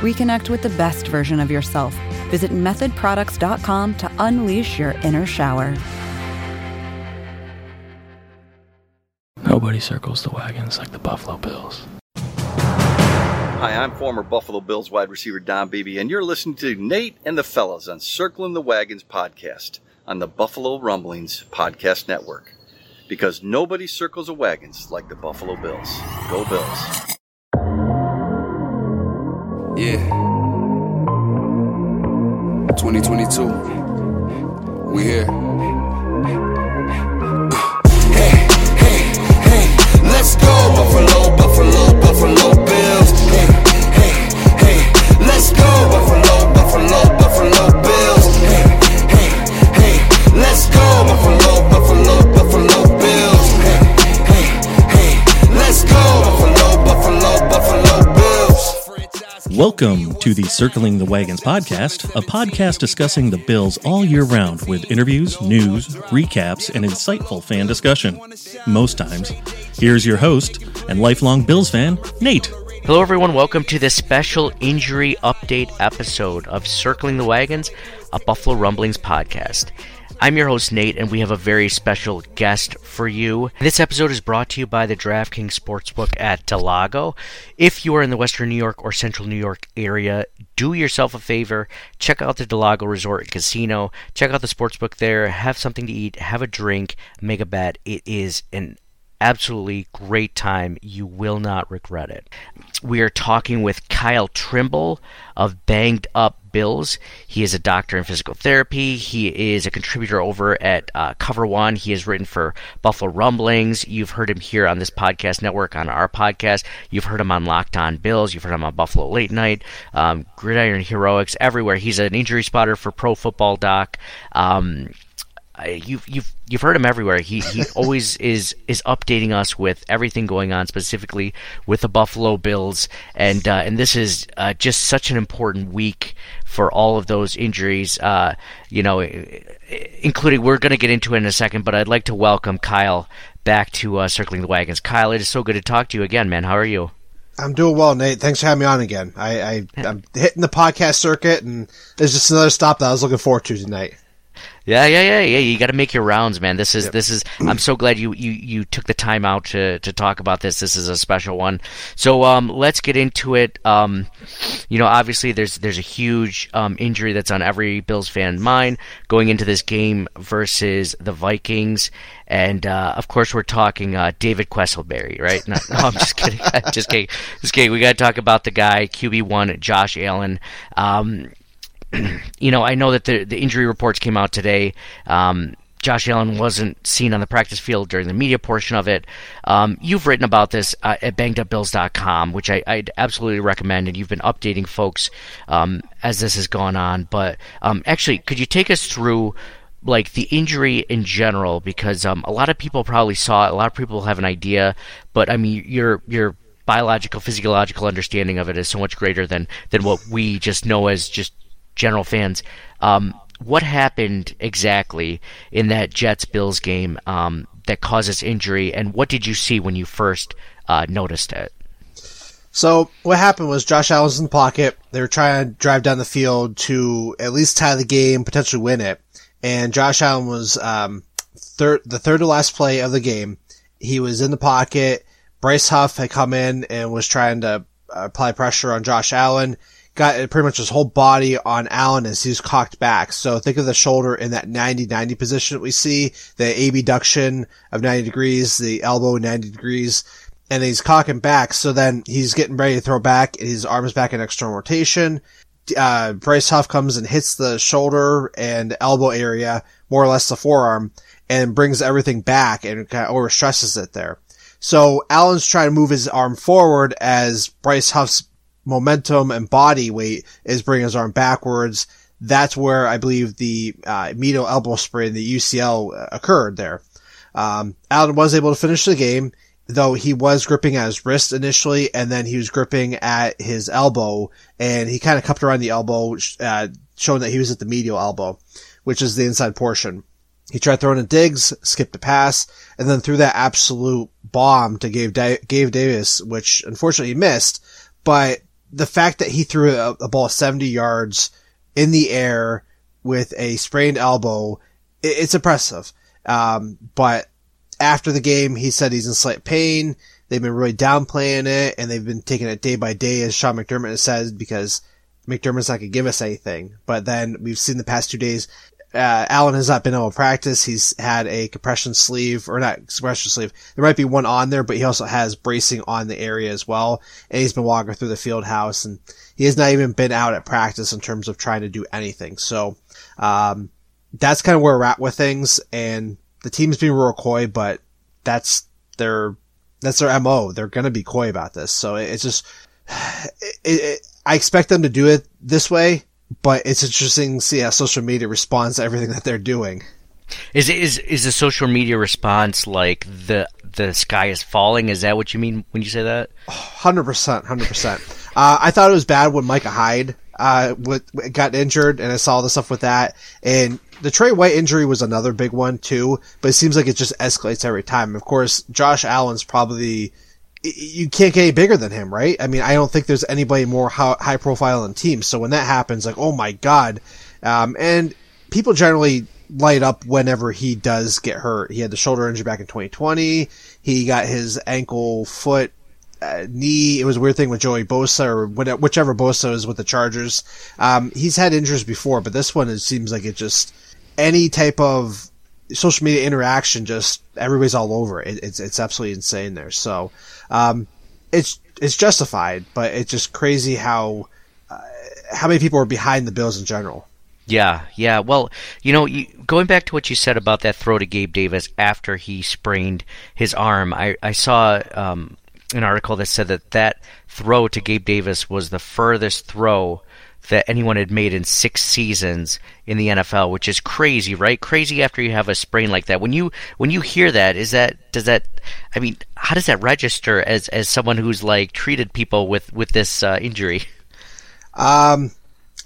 Reconnect with the best version of yourself. Visit methodproducts.com to unleash your inner shower. Nobody circles the wagons like the Buffalo Bills. Hi, I'm former Buffalo Bills wide receiver Don Beebe, and you're listening to Nate and the Fellas on Circling the Wagons podcast on the Buffalo Rumblings Podcast Network. Because nobody circles the wagons like the Buffalo Bills. Go Bills. Yeah. 2022. We here. Hey, hey, hey. Let's go, Welcome to the Circling the Wagons podcast, a podcast discussing the Bills all year round with interviews, news, recaps, and insightful fan discussion. Most times. Here's your host and lifelong Bills fan, Nate. Hello, everyone. Welcome to this special injury update episode of Circling the Wagons, a Buffalo Rumblings podcast. I'm your host, Nate, and we have a very special guest for you. This episode is brought to you by the DraftKings Sportsbook at del Lago. If you are in the Western New York or Central New York area, do yourself a favor. Check out the del Lago Resort and Casino. Check out the sportsbook there. Have something to eat. Have a drink. Make a bet. It is an absolutely great time. You will not regret it. We are talking with Kyle Trimble of Banged Up Bills. He is a doctor in physical therapy. He is a contributor over at uh, Cover One. He has written for Buffalo Rumblings. You've heard him here on this podcast network, on our podcast. You've heard him on Locked On Bills. You've heard him on Buffalo Late Night, um, Gridiron Heroics, everywhere. He's an injury spotter for Pro Football Doc. Um, you've you've you've heard him everywhere. He he always is is updating us with everything going on, specifically with the Buffalo Bills, and uh, and this is uh, just such an important week for all of those injuries. Uh, you know, including we're going to get into it in a second, but I'd like to welcome Kyle back to uh, circling the wagons. Kyle, it is so good to talk to you again, man. How are you? I'm doing well, Nate. Thanks for having me on again. I, I I'm hitting the podcast circuit, and there's just another stop that I was looking forward to tonight. Yeah, yeah, yeah, yeah. You got to make your rounds, man. This is this is. I'm so glad you, you you took the time out to to talk about this. This is a special one. So um, let's get into it. Um, you know, obviously there's there's a huge um, injury that's on every Bills fan mind going into this game versus the Vikings, and uh, of course we're talking uh, David Quessenberry, right? No, no, I'm just kidding. just kidding. Just kidding. We got to talk about the guy QB one, Josh Allen. Um, you know, I know that the the injury reports came out today. Um, Josh Allen wasn't seen on the practice field during the media portion of it. Um, you've written about this uh, at bangedupbills.com, which I, I'd absolutely recommend, and you've been updating folks um, as this has gone on. But um, actually, could you take us through like the injury in general? Because um, a lot of people probably saw it, a lot of people have an idea, but I mean, your your biological, physiological understanding of it is so much greater than than what we just know as just general fans. Um, what happened exactly in that Jets Bills game um, that caused this injury, and what did you see when you first uh, noticed it? So what happened was Josh Allen's in the pocket. They were trying to drive down the field to at least tie the game, potentially win it. And Josh Allen was um, third, the third to last play of the game. He was in the pocket. Bryce Huff had come in and was trying to uh, apply pressure on Josh Allen. Got pretty much his whole body on Allen as he's cocked back. So think of the shoulder in that 90-90 position that we see, the abduction of 90 degrees, the elbow 90 degrees, and he's cocking back. So then he's getting ready to throw back, and his arm is back in external rotation. Uh, Bryce Huff comes and hits the shoulder and elbow area, more or less the forearm, and brings everything back and kind of overstresses it there. So Allen's trying to move his arm forward as Bryce Huff's momentum and body weight is bringing his arm backwards. that's where I believe the uh, medial elbow sprain, the UCL, occurred there. Um, Allen was able to finish the game, though he was gripping at his wrist initially, and then he was gripping at his elbow, and he kind of cupped around the elbow, uh, showing that he was at the medial elbow, which is the inside portion. He tried throwing a Diggs, skipped a pass, and then threw that absolute bomb to Gabe, da- Gabe Davis, which unfortunately he missed. But the fact that he threw a, a ball 70 yards in the air with a sprained elbow, it, it's impressive. Um, but after the game, he said he's in slight pain. They've been really downplaying it and they've been taking it day by day, as Sean McDermott has said, because McDermott's not going to give us anything. But then we've seen the past two days, uh, Allen has not been able to practice. He's had a compression sleeve, or not compression sleeve. There might be one on there, but he also has bracing on the area as well. And he's been walking through the field house and he has not even been out at practice in terms of trying to do anything. So, um, that's kind of where we're at with things. And the team's being real coy, but that's their, that's their MO. They're going to be coy about this. So it, it's just, it, it, I expect them to do it this way but it's interesting to see how social media responds to everything that they're doing. Is is is the social media response like the the sky is falling? Is that what you mean when you say that? Hundred percent, hundred percent. Uh, I thought it was bad when Micah Hyde uh, got injured, and I saw the stuff with that. And the Tre White injury was another big one too, but it seems like it just escalates every time. Of course, Josh Allen's probably you can't get any bigger than him, right? I mean, I don't think there's anybody more high profile in teams. So when that happens, like, oh my god, um, and people generally light up whenever he does get hurt. He had the shoulder injury back in 2020. He got his ankle, foot, uh, knee. It was a weird thing with Joey Bosa or whichever Bosa is with the Chargers. Um, he's had injuries before, but this one it seems like it just any type of social media interaction, just everybody's all over it. It's it's absolutely insane there. So um, it's it's justified, but it's just crazy how uh, how many people are behind the Bills in general. Yeah, yeah. Well, you know, you, going back to what you said about that throw to Gabe Davis after he sprained his arm, I, I saw um, an article that said that that throw to Gabe Davis was the furthest throw that anyone had made in six seasons in the NFL, which is crazy, right? Crazy after you have a sprain like that. When you when you hear that, is that does that? I mean, how does that register as as someone who's like treated people with with this uh, injury? Um,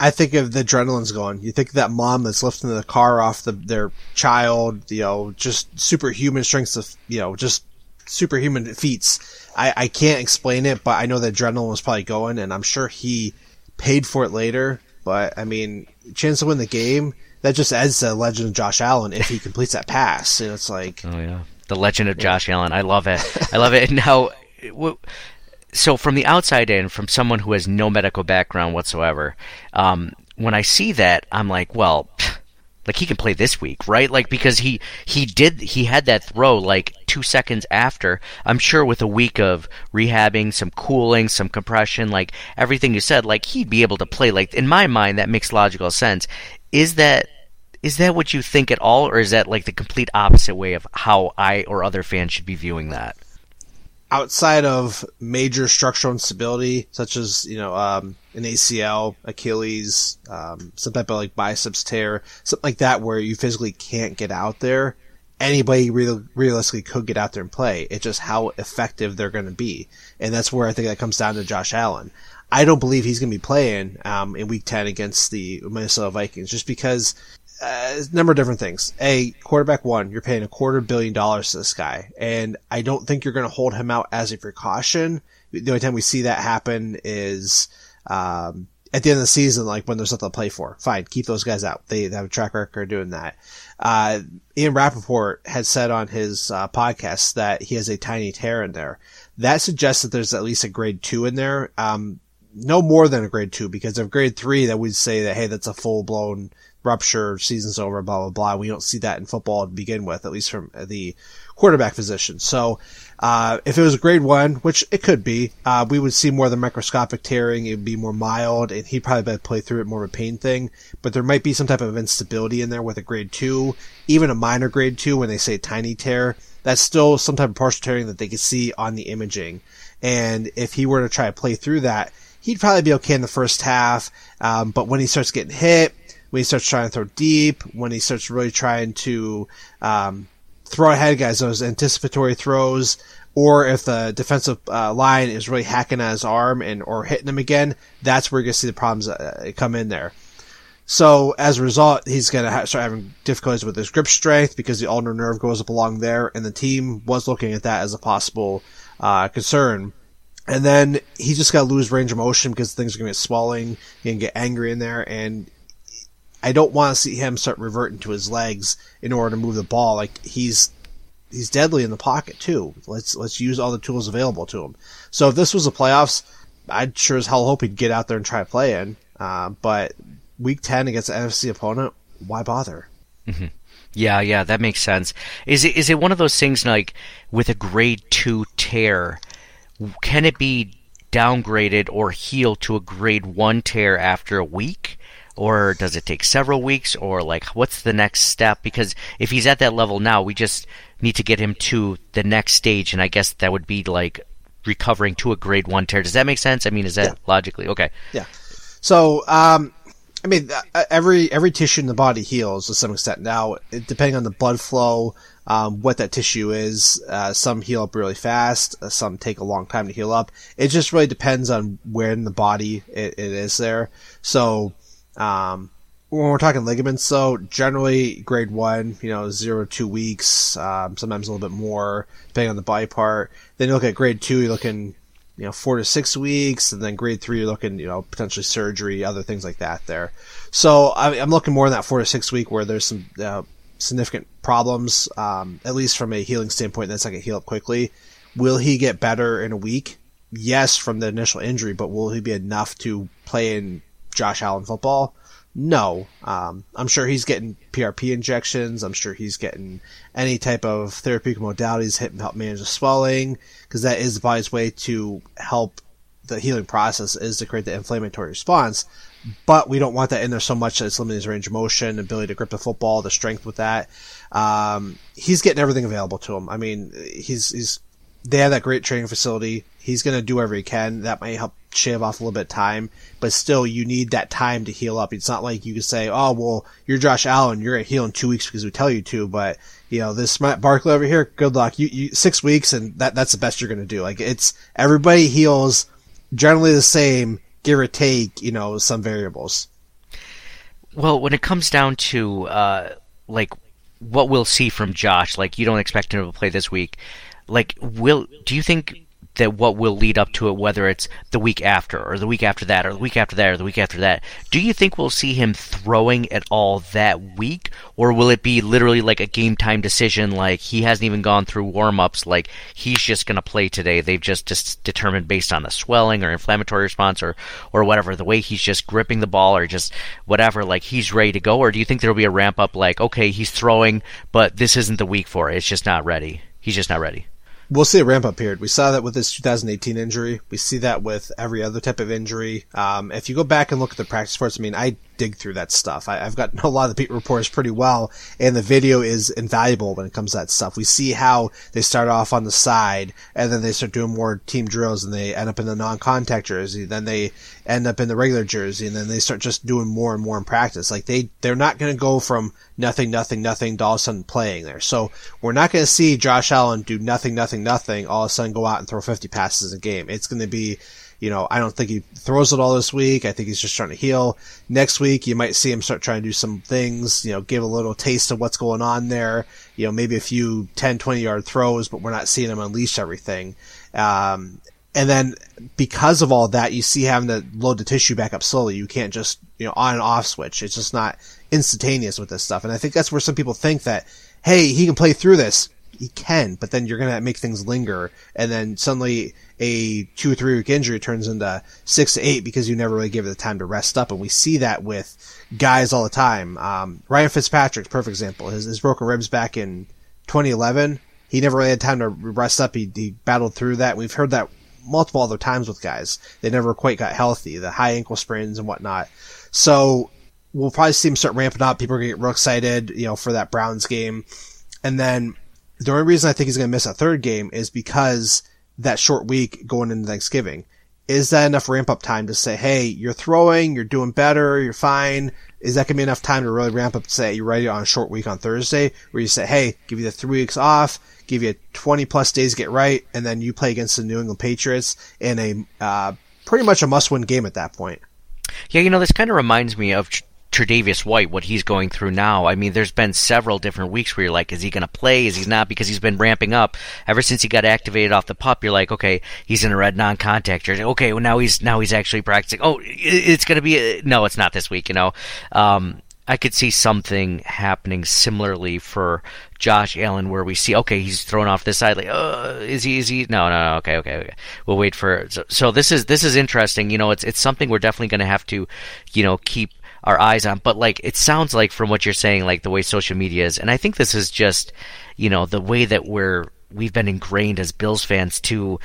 I think of the adrenaline's going. You think of that mom that's lifting the car off the, their child, you know, just superhuman strengths of, you know, just superhuman feats. I, I can't explain it, but I know the adrenaline was probably going, and I'm sure he paid for it later. But I mean, chance to win the game that just adds to the legend of Josh Allen if he completes that pass. And it's like, oh yeah, the legend of Josh Allen. I love it. I love it. Now, so from the outside in, from someone who has no medical background whatsoever, um, when I see that, I'm like, well. Like he can play this week, right? Like because he he did he had that throw like two seconds after. I'm sure with a week of rehabbing, some cooling, some compression, like everything you said, like he'd be able to play. Like in my mind, that makes logical sense. Is that is that what you think at all, or is that like the complete opposite way of how I or other fans should be viewing that? Outside of major structural instability, such as, you know, um, an ACL, Achilles, um, some type of like biceps tear, something like that where you physically can't get out there, anybody real, realistically could get out there and play. It's just how effective they're going to be. And that's where I think that comes down to Josh Allen. I don't believe he's going to be playing, um, in week 10 against the Minnesota Vikings just because a number of different things. A quarterback one, you're paying a quarter billion dollars to this guy, and I don't think you're going to hold him out as a precaution. The only time we see that happen is um, at the end of the season, like when there's nothing to play for. Fine, keep those guys out. They, they have a track record doing that. Uh, Ian Rapoport had said on his uh, podcast that he has a tiny tear in there. That suggests that there's at least a grade two in there. Um, no more than a grade two because of grade three that we'd say that, hey, that's a full blown rupture, season's over, blah, blah, blah. We don't see that in football to begin with, at least from the quarterback position. So, uh, if it was a grade one, which it could be, uh, we would see more of the microscopic tearing. It would be more mild and he'd probably play through it more of a pain thing, but there might be some type of instability in there with a grade two, even a minor grade two when they say tiny tear. That's still some type of partial tearing that they could see on the imaging. And if he were to try to play through that, he'd probably be okay in the first half. Um, but when he starts getting hit, when he starts trying to throw deep, when he starts really trying to um, throw ahead guys, those anticipatory throws, or if the defensive uh, line is really hacking at his arm and or hitting him again, that's where you're gonna see the problems uh, come in there. So as a result, he's going to ha- start having difficulties with his grip strength because the ulnar nerve goes up along there, and the team was looking at that as a possible uh, concern. And then he's just got to lose range of motion because things are going to get swelling. He can get angry in there, and I don't want to see him start reverting to his legs in order to move the ball. Like he's he's deadly in the pocket too. Let's let's use all the tools available to him. So if this was the playoffs, I'd sure as hell hope he'd get out there and try play in. Uh, but week 10 against an NFC opponent, why bother? Mm-hmm. Yeah, yeah, that makes sense. Is it is it one of those things like with a grade two tear, can it be downgraded or healed to a grade one tear after a week? Or does it take several weeks? Or like what's the next step? Because if he's at that level now, we just need to get him to the next stage and I guess that would be like recovering to a grade one tear. Does that make sense? I mean, is that yeah. logically okay? Yeah. So, um, I mean, uh, every every tissue in the body heals to some extent. Now, depending on the blood flow, um, what that tissue is, uh, some heal up really fast, uh, some take a long time to heal up. It just really depends on where in the body it, it is there. So, um, when we're talking ligaments, so generally grade one, you know, zero to two weeks, um, sometimes a little bit more, depending on the body part. Then you look at grade two, you're looking you know, four to six weeks, and then grade three, you're looking, you know, potentially surgery, other things like that there. So I'm looking more in that four to six week where there's some uh, significant problems, um, at least from a healing standpoint, that's not going to heal up quickly. Will he get better in a week? Yes, from the initial injury, but will he be enough to play in Josh Allen football? No. Um, I'm sure he's getting PRP injections. I'm sure he's getting any type of therapeutic modalities to help manage the swelling, because that is the body's way to help the healing process is to create the inflammatory response. But we don't want that in there so much that it's limiting his range of motion, ability to grip the football, the strength with that. Um, he's getting everything available to him. I mean, he's, he's, they have that great training facility. He's going to do whatever he can. That might help shave off a little bit of time, but still you need that time to heal up. It's not like you can say, oh, well, you're Josh Allen, you're going to heal in two weeks because we tell you to, but you know, this Matt Barkley over here, good luck. You, you, six weeks and that, that's the best you're going to do. Like it's, everybody heals generally the same, give or take, you know, some variables. Well, when it comes down to, uh, like, what we'll see from Josh, like, you don't expect him to play this week. Like, will, do you think that what will lead up to it, whether it's the week after or the week after that or the week after that or the week after that. Do you think we'll see him throwing at all that week, or will it be literally like a game time decision? Like he hasn't even gone through warm ups. Like he's just going to play today. They've just, just determined based on the swelling or inflammatory response or or whatever the way he's just gripping the ball or just whatever. Like he's ready to go, or do you think there'll be a ramp up? Like okay, he's throwing, but this isn't the week for it. It's just not ready. He's just not ready we'll see a ramp up period. We saw that with his 2018 injury. We see that with every other type of injury. Um, if you go back and look at the practice reports, I mean, I dig through that stuff. I, have gotten a lot of the beat reports pretty well, and the video is invaluable when it comes to that stuff. We see how they start off on the side, and then they start doing more team drills, and they end up in the non-contact jersey. Then they end up in the regular jersey, and then they start just doing more and more in practice. Like they, they're not going to go from nothing, nothing, nothing to all of a sudden playing there. So we're not going to see Josh Allen do nothing, nothing, nothing, all of a sudden go out and throw 50 passes in a game. It's going to be you know, I don't think he throws it all this week. I think he's just trying to heal. Next week, you might see him start trying to do some things, you know, give a little taste of what's going on there. You know, maybe a few 10, 20 yard throws, but we're not seeing him unleash everything. Um, and then because of all that, you see having to load the tissue back up slowly. You can't just, you know, on and off switch. It's just not instantaneous with this stuff. And I think that's where some people think that, hey, he can play through this he can, but then you're gonna make things linger, and then suddenly a two or three week injury turns into six to eight because you never really give it the time to rest up, and we see that with guys all the time. Um, Ryan Fitzpatrick, perfect example. His, his broken ribs back in 2011, he never really had time to rest up. He, he battled through that. We've heard that multiple other times with guys. They never quite got healthy, the high ankle sprains and whatnot. So we'll probably see him start ramping up. People are gonna get real excited, you know, for that Browns game. And then the only reason I think he's going to miss a third game is because that short week going into Thanksgiving. is that enough ramp up time to say, hey, you're throwing, you're doing better, you're fine? Is that going to be enough time to really ramp up to say you're ready on a short week on Thursday where you say, hey, give you the three weeks off, give you 20 plus days to get right, and then you play against the New England Patriots in a, uh, pretty much a must win game at that point. Yeah, you know, this kind of reminds me of Tre'Davious White, what he's going through now. I mean, there's been several different weeks where you're like, is he going to play? Is he not? Because he's been ramping up ever since he got activated off the pup. You're like, okay, he's in a red non-contact jersey. Okay, well now he's now he's actually practicing. Oh, it's going to be a, no, it's not this week. You know, um, I could see something happening similarly for Josh Allen, where we see, okay, he's thrown off this side. Like, uh, is he? Is he? No, no, no. Okay, okay, okay. We'll wait for. So, so this is this is interesting. You know, it's it's something we're definitely going to have to, you know, keep our eyes on. But like, it sounds like from what you're saying, like the way social media is, and I think this is just, you know, the way that we're we've been ingrained as Bills fans to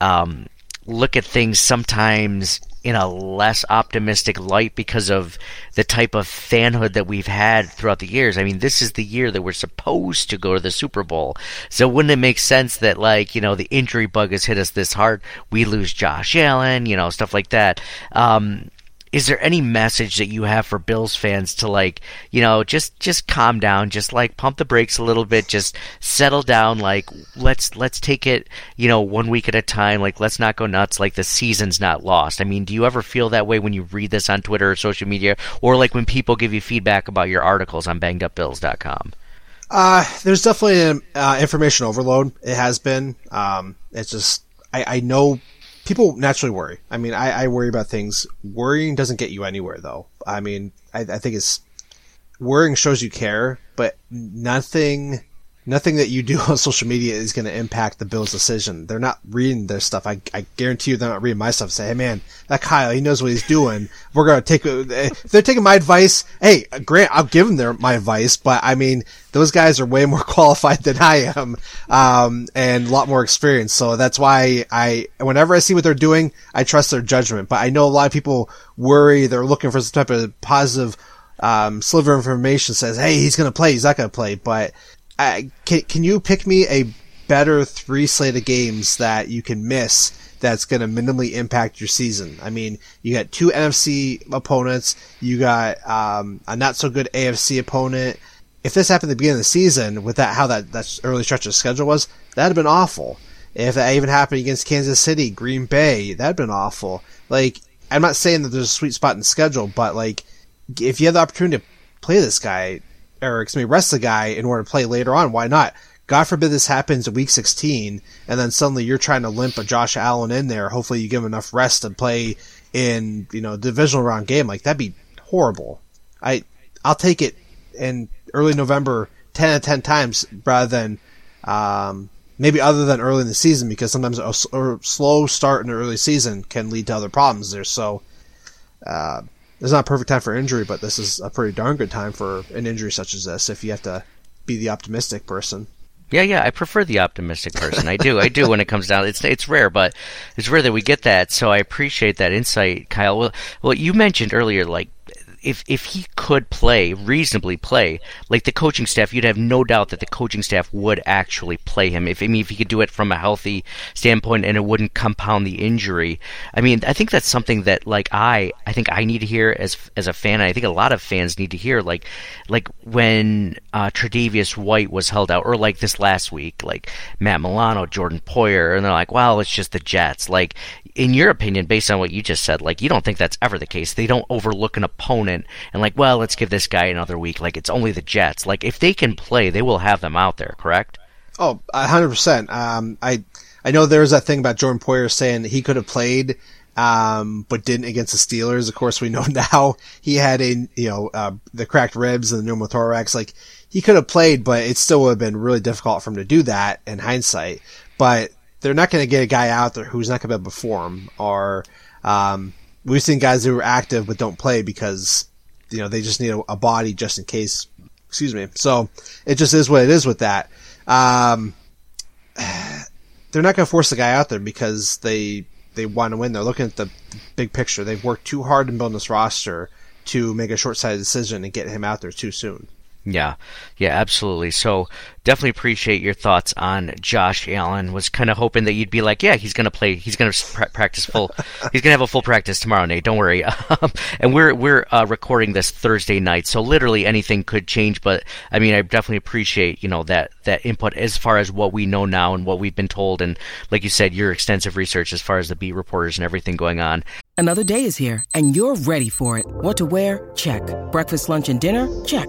um, look at things sometimes in a less optimistic light because of the type of fanhood that we've had throughout the years. I mean, this is the year that we're supposed to go to the Super Bowl. So wouldn't it make sense that like, you know, the injury bug has hit us this hard, we lose Josh Allen, you know, stuff like that. Um, is there any message that you have for Bills fans to like, you know, just just calm down, just like pump the brakes a little bit, just settle down, like let's let's take it, you know, one week at a time, like let's not go nuts, like the season's not lost. I mean, do you ever feel that way when you read this on Twitter or social media, or like when people give you feedback about your articles on BangedUpBills.com? Uh, there's definitely an uh, information overload. It has been. Um, it's just I, I know people naturally worry. I mean, I, I worry about things. Worrying doesn't get you anywhere, though. I mean, I, I think it's worrying shows you care, but nothing nothing that you do on social media is going to impact the Bills' decision. They're not reading their stuff. I, I guarantee you they're not reading my stuff. Say, hey man, that Kyle, he knows what he's doing. We're going to take, if they're taking my advice, hey, Grant, I'll give them their, my advice, but I mean, those guys are way more qualified than I am, um, and a lot more experience. So that's why I, whenever I see what they're doing, I trust their judgment. But I know a lot of people worry, they're looking for some type of positive, um, sliver of information says, hey, he's going to play, he's not going to play, but uh, can, can you pick me a better three slate of games that you can miss that's going to minimally impact your season? I mean, you got two NFC opponents, you got um, a not so good AFC opponent. If this happened at the beginning of the season with that how that that early stretch of schedule was, that'd have been awful. If that even happened against Kansas City, Green Bay, that'd been awful. Like, I'm not saying that there's a sweet spot in the schedule, but like, if you have the opportunity to play this guy, or excuse me, rest the guy in order to play later on. Why not? God forbid this happens at week 16, and then suddenly you're trying to limp a Josh Allen in there. Hopefully you give him enough rest to play in, you know, divisional round game. Like that'd be horrible. I, I'll take it in early November 10 out of 10 times rather than, um, maybe other than early in the season because sometimes a, a slow start in the early season can lead to other problems there. So, uh, it's not a perfect time for injury, but this is a pretty darn good time for an injury such as this if you have to be the optimistic person. Yeah, yeah, I prefer the optimistic person. I do, I do. When it comes down, it's it's rare, but it's rare that we get that. So I appreciate that insight, Kyle. Well, well, you mentioned earlier, like if if he could play reasonably play like the coaching staff, you'd have no doubt that the coaching staff would actually play him. If I mean if he could do it from a healthy standpoint and it wouldn't compound the injury. I mean I think that's something that like I I think I need to hear as as a fan. I think a lot of fans need to hear like like when uh, Tre'Davious White was held out or like this last week like Matt Milano, Jordan Poyer, and they're like well it's just the Jets. Like in your opinion, based on what you just said, like you don't think that's ever the case. They don't overlook an opponent and like, well, let's give this guy another week. Like it's only the Jets. Like if they can play, they will have them out there. Correct? Oh, hundred percent. Um, I I know there was that thing about Jordan Poyer saying he could have played, um, but didn't against the Steelers. Of course, we know now he had a you know uh, the cracked ribs and the pneumothorax. Like he could have played, but it still would have been really difficult for him to do that in hindsight. But they're not going to get a guy out there who's not going to perform. Or um, we've seen guys who are active but don't play because you know they just need a, a, body just in case. Excuse me. So it just is what it is with that. Um, they're not going to force the guy out there because they they want to win. They're looking at the big picture. They've worked too hard in building this roster to make a short-sighted decision and get him out there too soon. Yeah, yeah, absolutely. So definitely appreciate your thoughts on Josh Allen. Was kind of hoping that you'd be like, yeah, he's going to play. He's going to pra- practice full. he's going to have a full practice tomorrow, Nate. Don't worry. and we're we're uh, recording this Thursday night, so literally anything could change. But I mean, I definitely appreciate you know that that input as far as what we know now and what we've been told, and like you said, your extensive research as far as the beat reporters and everything going on. Another day is here, and you're ready for it. What to wear? Check. Breakfast, lunch, and dinner? Check.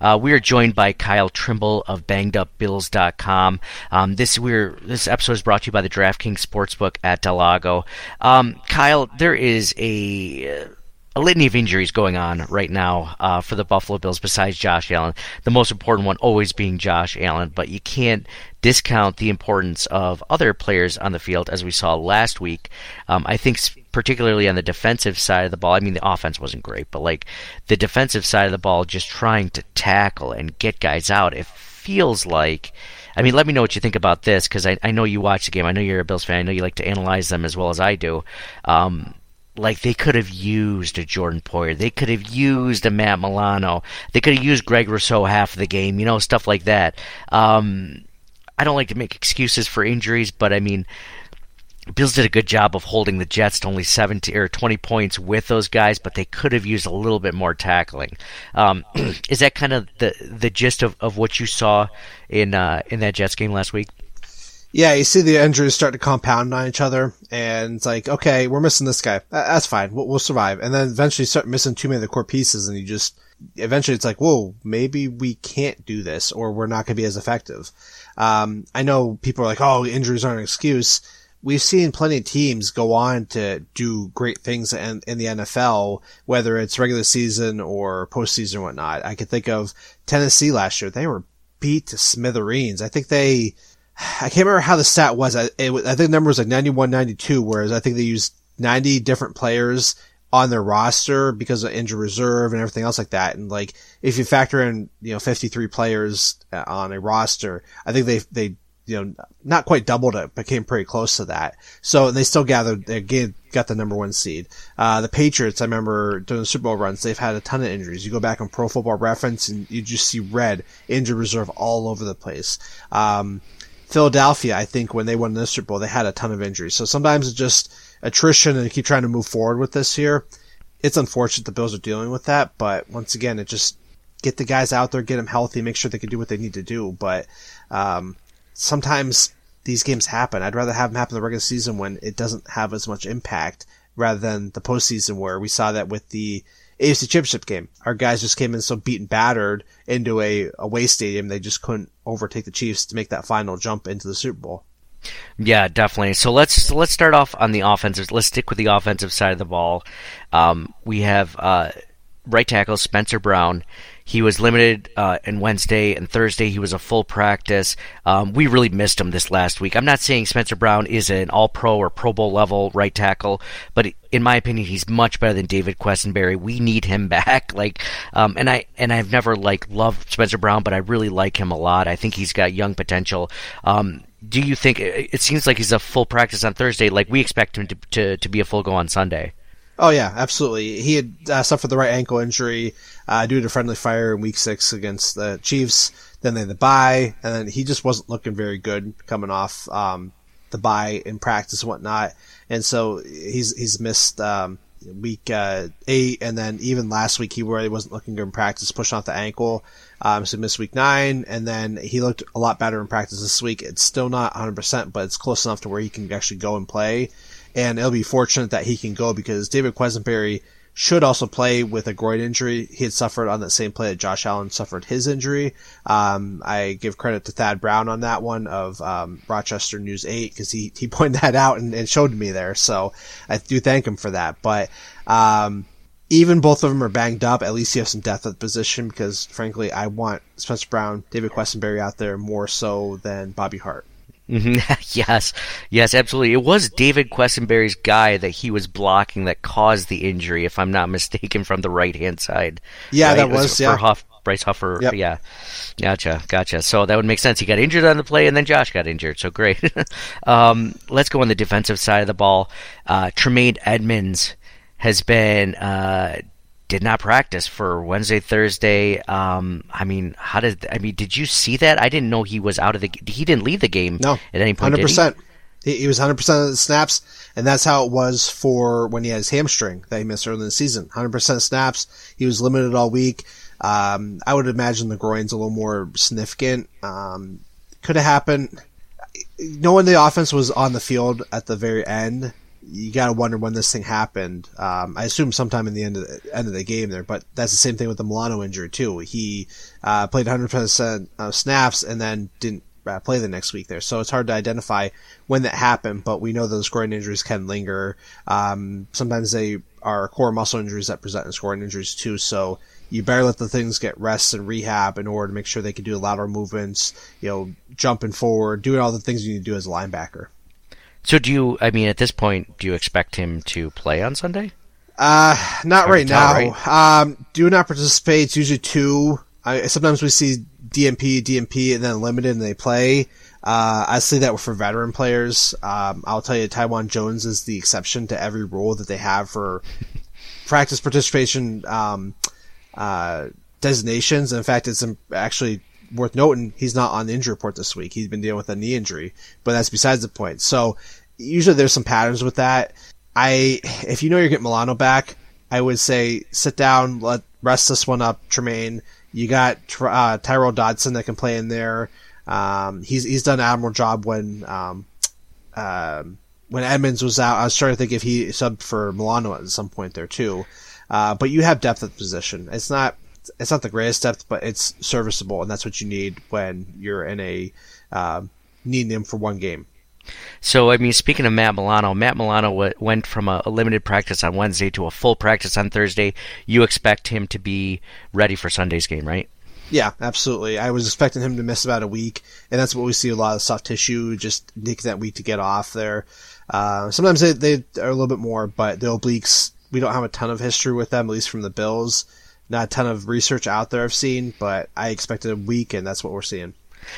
Uh, we are joined by Kyle Trimble of BangedUpBills.com. Um, this we're this episode is brought to you by the DraftKings Sportsbook at del Lago. Um, Kyle, there is a a litany of injuries going on right now uh, for the Buffalo Bills besides Josh Allen. The most important one always being Josh Allen, but you can't discount the importance of other players on the field as we saw last week. Um, I think particularly on the defensive side of the ball. I mean, the offense wasn't great, but like the defensive side of the ball, just trying to tackle and get guys out. It feels like. I mean, let me know what you think about this because I, I know you watch the game. I know you're a Bills fan. I know you like to analyze them as well as I do. Um, like they could have used a Jordan Poyer. They could have used a Matt Milano. They could have used Greg Rousseau half of the game, you know, stuff like that. Um, I don't like to make excuses for injuries, but I mean, Bills did a good job of holding the Jets to only 17 or 20 points with those guys, but they could have used a little bit more tackling. Um, is that kind of the the gist of, of what you saw in uh, in that Jets game last week? Yeah, you see the injuries start to compound on each other, and it's like, okay, we're missing this guy. That's fine. We'll, we'll survive. And then eventually start missing too many of the core pieces, and you just, eventually it's like, whoa, maybe we can't do this, or we're not going to be as effective. Um, I know people are like, oh, injuries aren't an excuse. We've seen plenty of teams go on to do great things in, in the NFL, whether it's regular season or postseason or whatnot. I could think of Tennessee last year. They were beat to smithereens. I think they, I can't remember how the stat was. I, it, I think the number was like 91, 92, whereas I think they used 90 different players on their roster because of injury reserve and everything else like that. And like, if you factor in, you know, 53 players uh, on a roster, I think they, they, you know, not quite doubled it, but came pretty close to that. So they still gathered, they got the number one seed. Uh, the Patriots, I remember during the Super Bowl runs, they've had a ton of injuries. You go back on Pro Football Reference and you just see red injury reserve all over the place. Um, Philadelphia, I think when they won the Super Bowl, they had a ton of injuries. So sometimes it's just attrition and keep trying to move forward with this here. It's unfortunate the Bills are dealing with that, but once again, it just get the guys out there, get them healthy, make sure they can do what they need to do. But, um, sometimes these games happen. I'd rather have them happen the regular season when it doesn't have as much impact rather than the postseason where we saw that with the AFC Championship game. Our guys just came in so beaten battered into a away stadium they just couldn't overtake the Chiefs to make that final jump into the Super Bowl. Yeah, definitely. So let's let's start off on the offensive. Let's stick with the offensive side of the ball. Um, we have uh, right tackle Spencer Brown. He was limited uh, Wednesday and Thursday. He was a full practice. Um, we really missed him this last week. I'm not saying Spencer Brown is an All Pro or Pro Bowl level right tackle, but in my opinion, he's much better than David Quessenberry. We need him back. Like, um, and I and I've never like loved Spencer Brown, but I really like him a lot. I think he's got young potential. Um, do you think it seems like he's a full practice on Thursday? Like we expect him to to, to be a full go on Sunday. Oh yeah, absolutely. He had uh, suffered the right ankle injury uh, due to friendly fire in Week Six against the Chiefs. Then they had the bye, and then he just wasn't looking very good coming off um, the bye in practice and whatnot. And so he's he's missed um, week uh, eight, and then even last week he really wasn't looking good in practice, pushing off the ankle. Um, so he missed week nine, and then he looked a lot better in practice this week. It's still not 100%, but it's close enough to where he can actually go and play. And it'll be fortunate that he can go because David Quessenberry should also play with a groin injury. He had suffered on that same play that Josh Allen suffered his injury. Um, I give credit to Thad Brown on that one of um, Rochester News 8 because he, he pointed that out and, and, showed me there. So I do thank him for that. But um, even both of them are banged up. At least you have some depth at the position because, frankly, I want Spencer Brown, David Quessenberry out there more so than Bobby Hart. Mm-hmm. yes, yes, absolutely. It was David Quessenberry's guy that he was blocking that caused the injury, if I'm not mistaken, from the right hand side. Yeah, right? that was, was yeah. Huff, Bryce Huffer. Yep. Yeah, gotcha, gotcha. So that would make sense. He got injured on the play, and then Josh got injured. So great. um, let's go on the defensive side of the ball. Uh, Tremaine Edmunds has been uh, did not practice for Wednesday, Thursday. Um, I mean, how did I mean? Did you see that? I didn't know he was out of the. He didn't leave the game. No, at any point. Hundred percent. He, he was hundred percent of the snaps, and that's how it was for when he had his hamstring that he missed early in the season. Hundred percent snaps. He was limited all week. Um, I would imagine the groin's a little more significant. Um, could have happened. Knowing the offense was on the field at the very end, you gotta wonder when this thing happened. Um, I assume sometime in the end of the end of the game there, but that's the same thing with the Milano injury too. He uh, played 100% of snaps and then didn't uh, play the next week there, so it's hard to identify when that happened. But we know those groin injuries can linger. Um, sometimes they are core muscle injuries that present as groin injuries too. So you better let the things get rest and rehab in order to make sure they can do lateral movements, you know, jumping forward, doing all the things you need to do as a linebacker. So do you? I mean, at this point, do you expect him to play on Sunday? Uh, not Hard right tell, now. Um, do not participate. It's usually two. I, sometimes we see DNP, DNP, and then limited, and they play. Uh, I see that for veteran players. Um, I'll tell you, Taiwan Jones is the exception to every rule that they have for practice participation um, uh, designations. In fact, it's actually worth noting he's not on the injury report this week. He's been dealing with a knee injury, but that's besides the point. So usually there's some patterns with that. I, if you know you're getting Milano back, I would say sit down, let rest this one up, Tremaine. You got uh, Tyrel Dodson that can play in there. Um, he's he's done an admirable job when um, um, when Edmunds was out. I was trying to think if he subbed for Milano at some point there too. Uh, but you have depth at the position. It's not it's not the greatest depth, but it's serviceable, and that's what you need when you're in a uh, needing him for one game. So, I mean, speaking of Matt Milano, Matt Milano w- went from a, a, limited practice on Wednesday to a full practice on Thursday. You expect him to be ready for Sunday's game, right? Yeah, absolutely. I was expecting him to miss about a week, and that's what we see a lot of soft tissue, just taking that week to get off there. Uh, sometimes they, they are a little bit more, but the obliques, we don't have a ton of history with them, at least from the Bills. Not a ton of research out there I've seen, but I expected a week, and that's what we're seeing.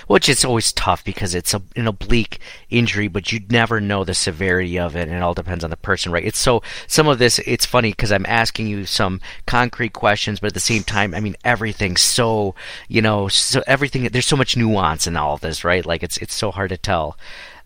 Which is always tough because it's a, an oblique injury, but you never know the severity of it, and it all depends on the person, right? It's so some of this. It's funny because I'm asking you some concrete questions, but at the same time, I mean everything's so you know, so everything. There's so much nuance in all of this, right? Like it's it's so hard to tell.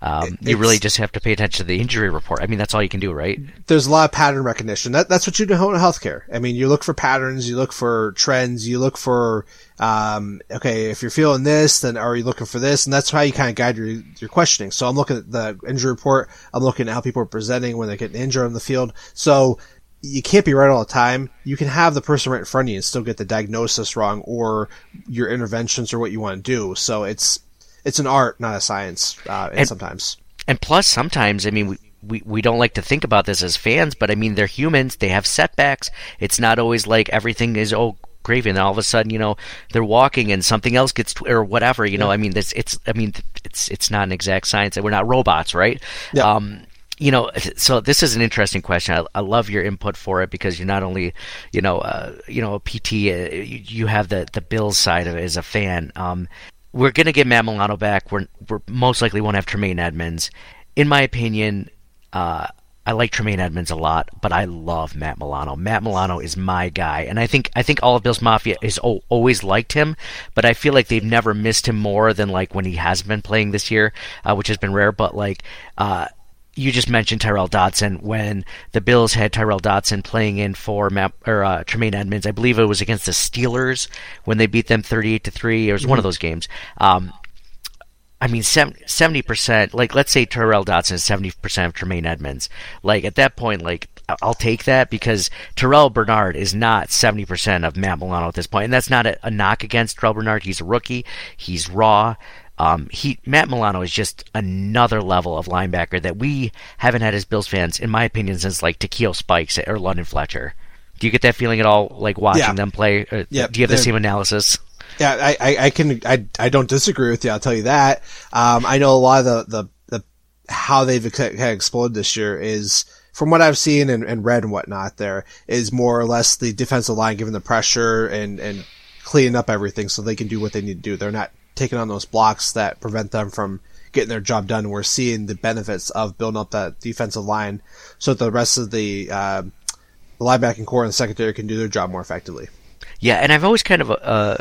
Um, you really just have to pay attention to the injury report. I mean, that's all you can do, right? There's a lot of pattern recognition. That, that's what you do in healthcare. I mean, you look for patterns, you look for trends, you look for, um, okay, if you're feeling this, then are you looking for this? And that's how you kind of guide your, your questioning. So I'm looking at the injury report. I'm looking at how people are presenting when they get injured on the field. So you can't be right all the time. You can have the person right in front of you and still get the diagnosis wrong or your interventions or what you want to do. So it's, it's an art, not a science. Uh, and, sometimes, and plus, sometimes, I mean, we, we we don't like to think about this as fans, but I mean, they're humans. They have setbacks. It's not always like everything is oh gravy, and all of a sudden, you know, they're walking and something else gets tw- or whatever. You know, I mean, this it's I mean, it's it's not an exact science. We're not robots, right? Yeah. Um, you know, so this is an interesting question. I, I, love your input for it because you're not only, you know, uh, you know, a PT. Uh, you, you, have the the Bills side of it as a fan. Um, we're going to get Matt Milano back. We're, we're most likely won't have Tremaine Edmunds. In my opinion, uh, I like Tremaine Edmunds a lot, but I love Matt Milano. Matt Milano is my guy, and I think I think all of Bills Mafia has o- always liked him, but I feel like they've never missed him more than like when he has been playing this year, uh, which has been rare. But like, uh, you just mentioned Tyrel Dodson when the Bills had Tyrel Dodson playing in for Matt, or uh, Tremaine Edmunds. I believe it was against the Steelers when they beat them thirty-eight to three. It was mm-hmm. one of those games. Um, I mean, seventy percent. Like, let's say Tyrel Dodson is seventy percent of Tremaine Edmunds. Like at that point, like I'll take that because Terrel Bernard is not 70% of Matt Milano at this point. And that's not a, a knock against Terrel Bernard. He's a rookie. He's raw. Um, he Matt Milano is just another level of linebacker that we haven't had as Bills fans, in my opinion, since like Takeo Spikes or London Fletcher. Do you get that feeling at all, like watching yeah. them play? yeah, do you have the same analysis? Yeah, I, I, I, can I, I don't disagree with you. I'll tell you that. Um, I know a lot of the, the, the how they've exploded this year is from what I've seen and, and read and whatnot. There is more or less the defensive line giving the pressure and and cleaning up everything so they can do what they need to do. They're not taking on those blocks that prevent them from getting their job done. We're seeing the benefits of building up that defensive line so that the rest of the, uh, the linebacking core and the secondary can do their job more effectively. Yeah, and I've always kind of uh,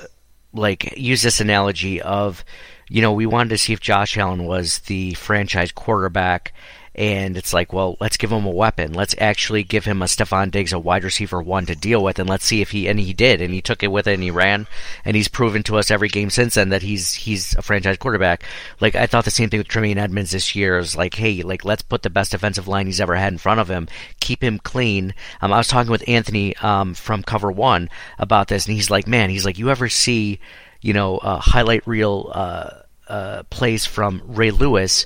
like used this analogy of, you know, we wanted to see if Josh Allen was the franchise quarterback and it's like, well, let's give him a weapon. Let's actually give him a Stefon Diggs, a wide receiver one to deal with, and let's see if he and he did, and he took it with it, and he ran, and he's proven to us every game since then that he's he's a franchise quarterback. Like I thought the same thing with Tremaine Edmunds this year is like, hey, like let's put the best defensive line he's ever had in front of him, keep him clean. Um, I was talking with Anthony um, from Cover One about this, and he's like, man, he's like, you ever see, you know, uh, highlight reel. Uh, uh, plays from Ray Lewis,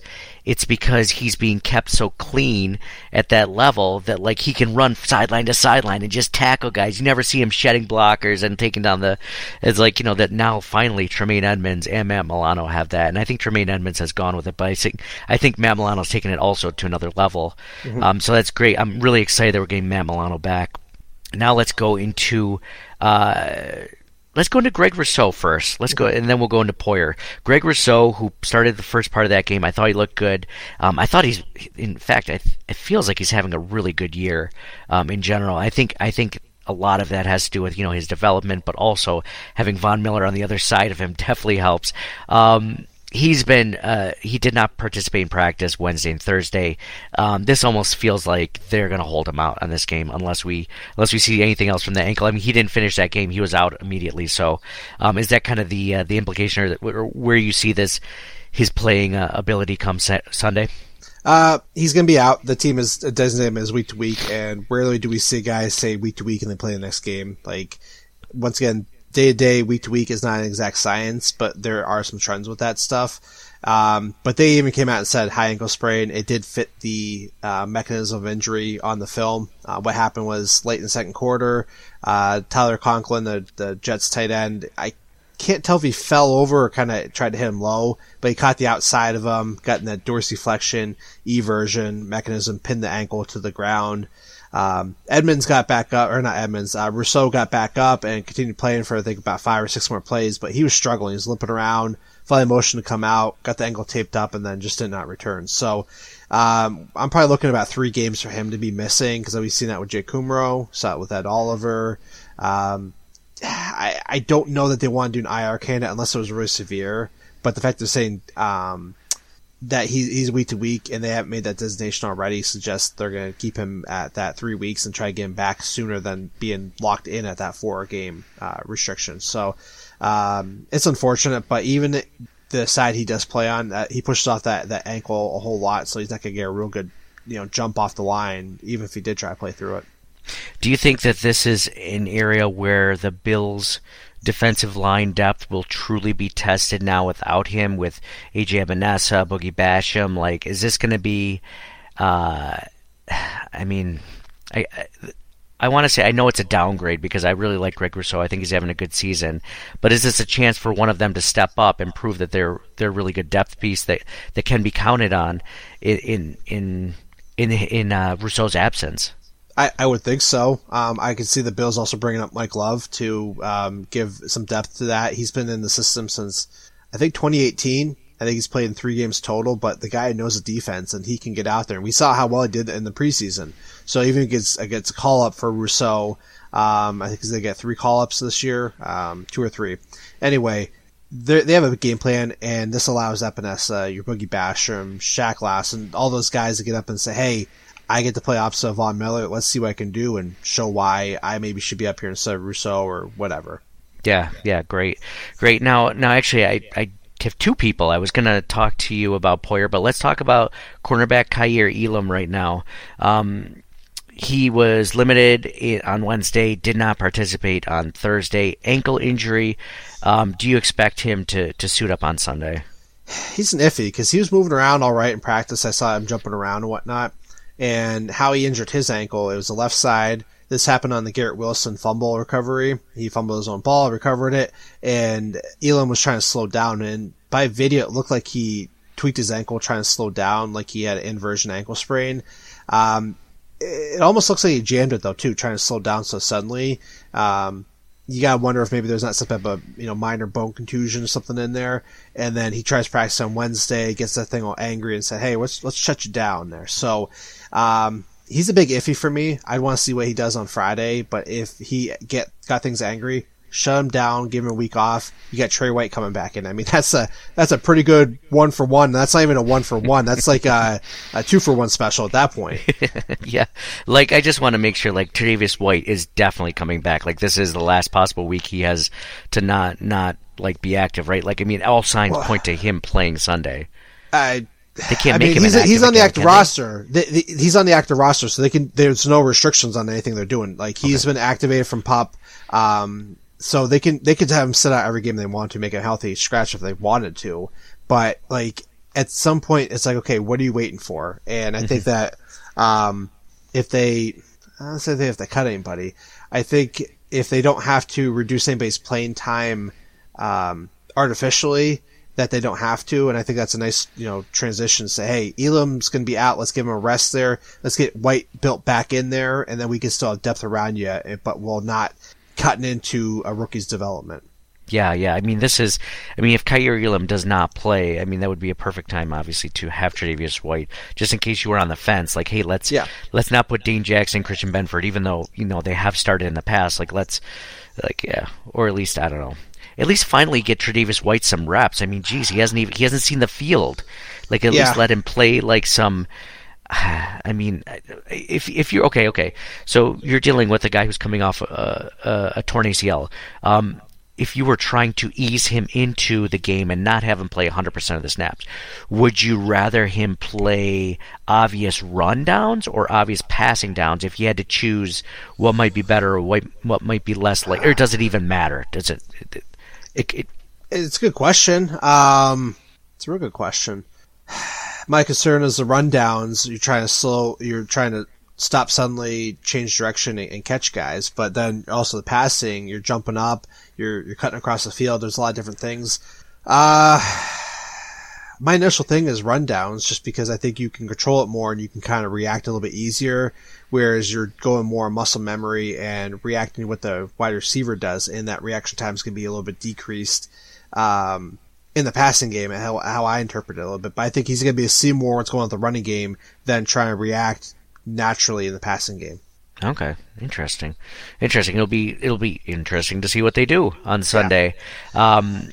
it's because he's being kept so clean at that level that like he can run sideline to sideline and just tackle guys. You never see him shedding blockers and taking down the. It's like you know that now finally Tremaine Edmunds and Matt Milano have that, and I think Tremaine Edmunds has gone with it. But I think I think Matt Milano's taken it also to another level. Mm-hmm. Um, so that's great. I'm really excited that we're getting Matt Milano back. Now let's go into. Uh, Let's go into Greg Rousseau first. Let's go, and then we'll go into Poyer. Greg Rousseau, who started the first part of that game, I thought he looked good. Um, I thought he's, in fact, it feels like he's having a really good year um, in general. I think, I think a lot of that has to do with you know his development, but also having Von Miller on the other side of him definitely helps. Um, he's been uh, he did not participate in practice Wednesday and Thursday. Um, this almost feels like they're going to hold him out on this game unless we unless we see anything else from the ankle. I mean, he didn't finish that game; he was out immediately. So, um, is that kind of the uh, the implication or, or, where you see this his playing uh, ability come Sunday? Uh, he's going to be out. The team is designated him as week to week, and rarely do we see guys say week to week and then play the next game. Like once again, day to day, week to week is not an exact science, but there are some trends with that stuff. Um, but they even came out and said high ankle sprain. It did fit the uh, mechanism of injury on the film. Uh, what happened was late in the second quarter, uh, Tyler Conklin, the, the Jets tight end, I can't tell if he fell over or kind of tried to hit him low, but he caught the outside of him, got in that dorsiflexion eversion mechanism, pinned the ankle to the ground. Um, Edmunds got back up, or not Edmunds, uh, Rousseau got back up and continued playing for, I think, about five or six more plays, but he was struggling. He was limping around, finally motion to come out, got the ankle taped up, and then just did not return. So, um, I'm probably looking about three games for him to be missing, because we've seen that with Jake Kumerow, saw it with Ed Oliver. Um, I, I don't know that they want to do an IR candidate unless it was really severe, but the fact they're saying, um, that he, he's week to week and they haven't made that designation already suggests they're going to keep him at that three weeks and try to get him back sooner than being locked in at that four game uh, restriction. So um, it's unfortunate, but even the side he does play on, uh, he pushes off that, that ankle a whole lot, so he's not going to get a real good you know jump off the line, even if he did try to play through it. Do you think that this is an area where the Bills defensive line depth will truly be tested now without him with AJ Epenesa, Boogie Basham? Like, is this going to be? Uh, I mean, I. I, I want to say I know it's a downgrade because I really like Greg Rousseau. I think he's having a good season. But is this a chance for one of them to step up and prove that they're they're really good depth piece that, that can be counted on in in in in uh, Rousseau's absence? I, I would think so. Um, I can see the Bills also bringing up Mike Love to um, give some depth to that. He's been in the system since I think 2018. I think he's played in three games total, but the guy knows the defense and he can get out there. And we saw how well he did in the preseason. So even if gets gets a call up for Rousseau, um, I think they get three call ups this year, um, two or three. Anyway, they they have a game plan, and this allows Epenesa, your Boogie Basham, Shaq Lass, and all those guys to get up and say, "Hey, I get to play opposite of Von Miller. Let's see what I can do and show why I maybe should be up here instead of Rousseau or whatever." Yeah, yeah, great, great. Now, now, actually, I, I have two people. I was going to talk to you about Poyer, but let's talk about cornerback Kaiir Elam right now. Um, he was limited on Wednesday, did not participate on Thursday. Ankle injury. Um, do you expect him to, to suit up on Sunday? He's an iffy because he was moving around all right in practice. I saw him jumping around and whatnot. And how he injured his ankle, it was the left side. This happened on the Garrett Wilson fumble recovery. He fumbled his own ball, recovered it, and Elam was trying to slow down. And by video, it looked like he tweaked his ankle trying to slow down, like he had an inversion ankle sprain. Um, it almost looks like he jammed it though too, trying to slow down so suddenly. Um, you gotta wonder if maybe there's not some type of you know minor bone contusion or something in there. And then he tries practice on Wednesday, gets that thing all angry and said, "Hey, let's let's shut you down there." So um, he's a big iffy for me. I'd want to see what he does on Friday, but if he get got things angry, shut him down, give him a week off. You got Tre White coming back in. I mean, that's a that's a pretty good one for one. That's not even a one for one. That's like a, a two for one special at that point. yeah, like I just want to make sure like Tre'Davious White is definitely coming back. Like this is the last possible week he has to not not like be active, right? Like I mean, all signs well, point to him playing Sunday. I they can't I make mean, him he's, an he's on the active roster. They, they, he's on the active roster, so they can. There's no restrictions on anything they're doing. Like he's Okay. been activated from PUP, um, so they can they could have him sit out every game they want to make him healthy scratch if they wanted to. But like at some point, it's like, okay, what are you waiting for? And I think that um, if they, I don't say they have to cut anybody. I think if they don't have to reduce anybody's playing time um, artificially, that they don't have to. And I think that's a nice, you know, transition. To say, hey, Elam's going to be out. Let's give him a rest there. Let's get White built back in there, and then we can still have depth around you, eh, but we'll not cutting into a rookie's development. Yeah, yeah. I mean, this is. I mean, if Kaiir Elam does not play, I mean, that would be a perfect time, obviously, to have Tre'Davious White, just in case you were on the fence. Like, hey, let's Yeah. let's not put Dane Jackson, Christian Benford, even though you know they have started in the past. Like, let's, like, yeah, or at least I don't know. At least finally get Tre'Davious White some reps. I mean, geez, he hasn't even he hasn't seen the field. Like, at Yeah. least let him play like some. I mean, if if you're okay, okay. So you're dealing with a guy who's coming off a, a, a torn ACL. Um, if you were trying to ease him into the game and not have him play 100% of the snaps, would you rather him play obvious rundowns or obvious passing downs if you had to choose what might be better or what, what might be less like, or does it even matter? Does it, it, it, it It's a good question. Um, it's a real good question. My concern is the rundowns. You're trying to slow. You're trying to stop suddenly, change direction, and, and catch guys. But then also the passing. You're jumping up. You're you're cutting across the field. There's a lot of different things. Uh my initial thing is rundowns, just because I think you can control it more and you can kind of react a little bit easier. Whereas you're going more muscle memory and reacting to what the wide receiver does, and that reaction time is going to be a little bit decreased um, in the passing game, and how, how I interpret it a little bit. But I think he's going to be see more what's going on with the running game than trying to react naturally in the passing game. Okay, interesting, interesting. It'll be it'll be interesting to see what they do on Sunday. Um,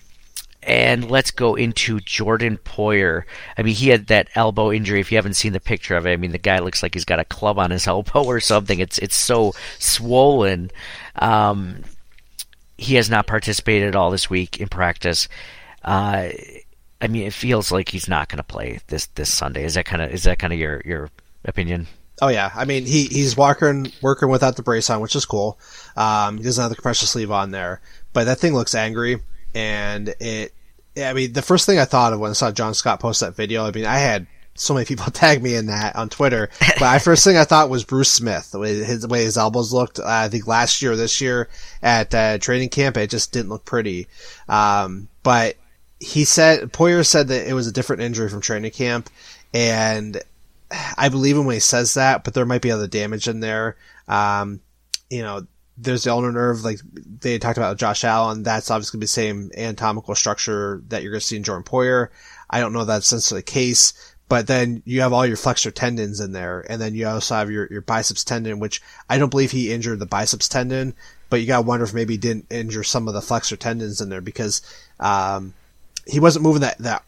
and let's go into Jordan Poyer. I mean, he had that elbow injury. If you haven't seen the picture of it, I mean, the guy looks like he's got a club on his elbow or something. It's it's so swollen. Um, he has not participated at all this week in practice. Uh, I mean, it feels like he's not going to play this this Sunday. Is that kind of is that kind of your your opinion? Oh yeah, I mean he he's working working without the brace on, which is cool. Um, he doesn't have the compression sleeve on there, but that thing looks angry, and it. I mean, the first thing I thought of when I saw John Scott post that video, I mean, I had so many people tag me in that on Twitter, but I first thing I thought was Bruce Smith, the way his, the way his elbows looked. Uh, I think last year or this year at uh, training camp, it just didn't look pretty. Um, but he said Poyer said that it was a different injury from training camp, and I believe him when he says that, but there might be other damage in there. Um, you know, there's the ulnar nerve, like they talked about Josh Allen. That's obviously the same anatomical structure that you're going to see in Jordan Poyer. I don't know if that's necessarily the case, but then you have all your flexor tendons in there, and then you also have your, your biceps tendon, which I don't believe he injured the biceps tendon, but you got to wonder if maybe he didn't injure some of the flexor tendons in there because um, he wasn't moving that that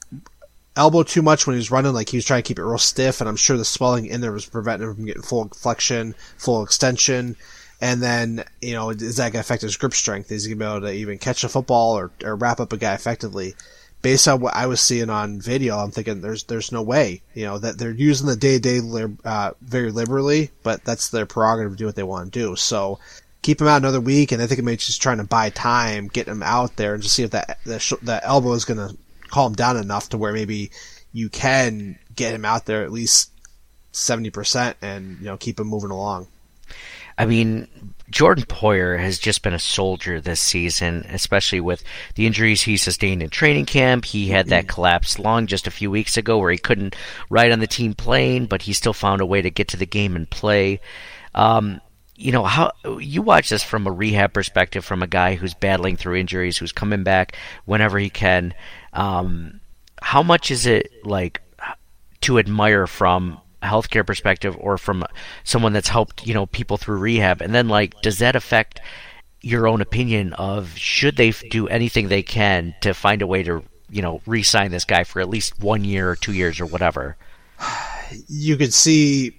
elbow too much when he was running. Like he was trying to keep it real stiff, and I'm sure the swelling in there was preventing him from getting full flexion, full extension. And then, you know, is that going to affect his grip strength? Is he going to be able to even catch a football or, or wrap up a guy effectively? Based on what I was seeing on video, I'm thinking there's there's no way, you know, that they're using the day to day uh, very liberally, but that's their prerogative to do what they want to do. So keep him out another week, and I think it may just trying to buy time, get him out there, and just see if that that, that elbow is going to calm down enough to where maybe you can get him out there at least seventy percent, and you know keep him moving along. I mean, Jordan Poyer has just been a soldier this season, especially with the injuries he sustained in training camp. He had that collapsed lung just a few weeks ago where he couldn't ride on the team plane, but he still found a way to get to the game and play. Um, you know how you watch this from a rehab perspective from a guy who's battling through injuries who's coming back whenever he can um, how much is it like to admire from healthcare perspective or from someone that's helped you know people through rehab? And then like does that affect your own opinion of should they do anything they can to find a way to you know re-sign this guy for at least one year or two years or whatever? You could see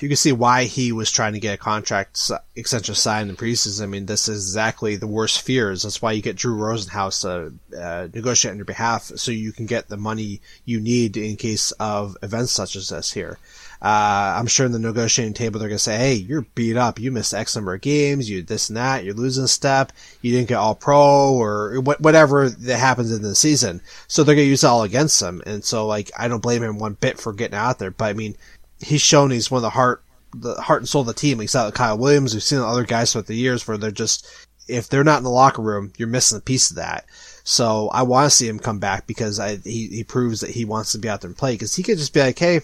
you can see why he was trying to get a contract extension signed in preseason. I mean, this is exactly the worst fears. That's why you get Drew Rosenhaus to uh, negotiate on your behalf, so you can get the money you need in case of events such as this here. Uh, I'm sure in the negotiating table they're gonna say, "Hey, you're beat up. You missed X number of games. You this and that. You're losing a step. You didn't get all pro or whatever that happens in the season." So they're gonna use it all against him. And so, like, I don't blame him one bit for getting out there. But I mean, he's shown he's one of the heart, the heart and soul of the team. He's out with Kyle Williams. We've seen other guys throughout the years where they're just, if they're not in the locker room, you're missing a piece of that. So I want to see him come back because I, he, he proves that he wants to be out there and play because he could just be like, Hey,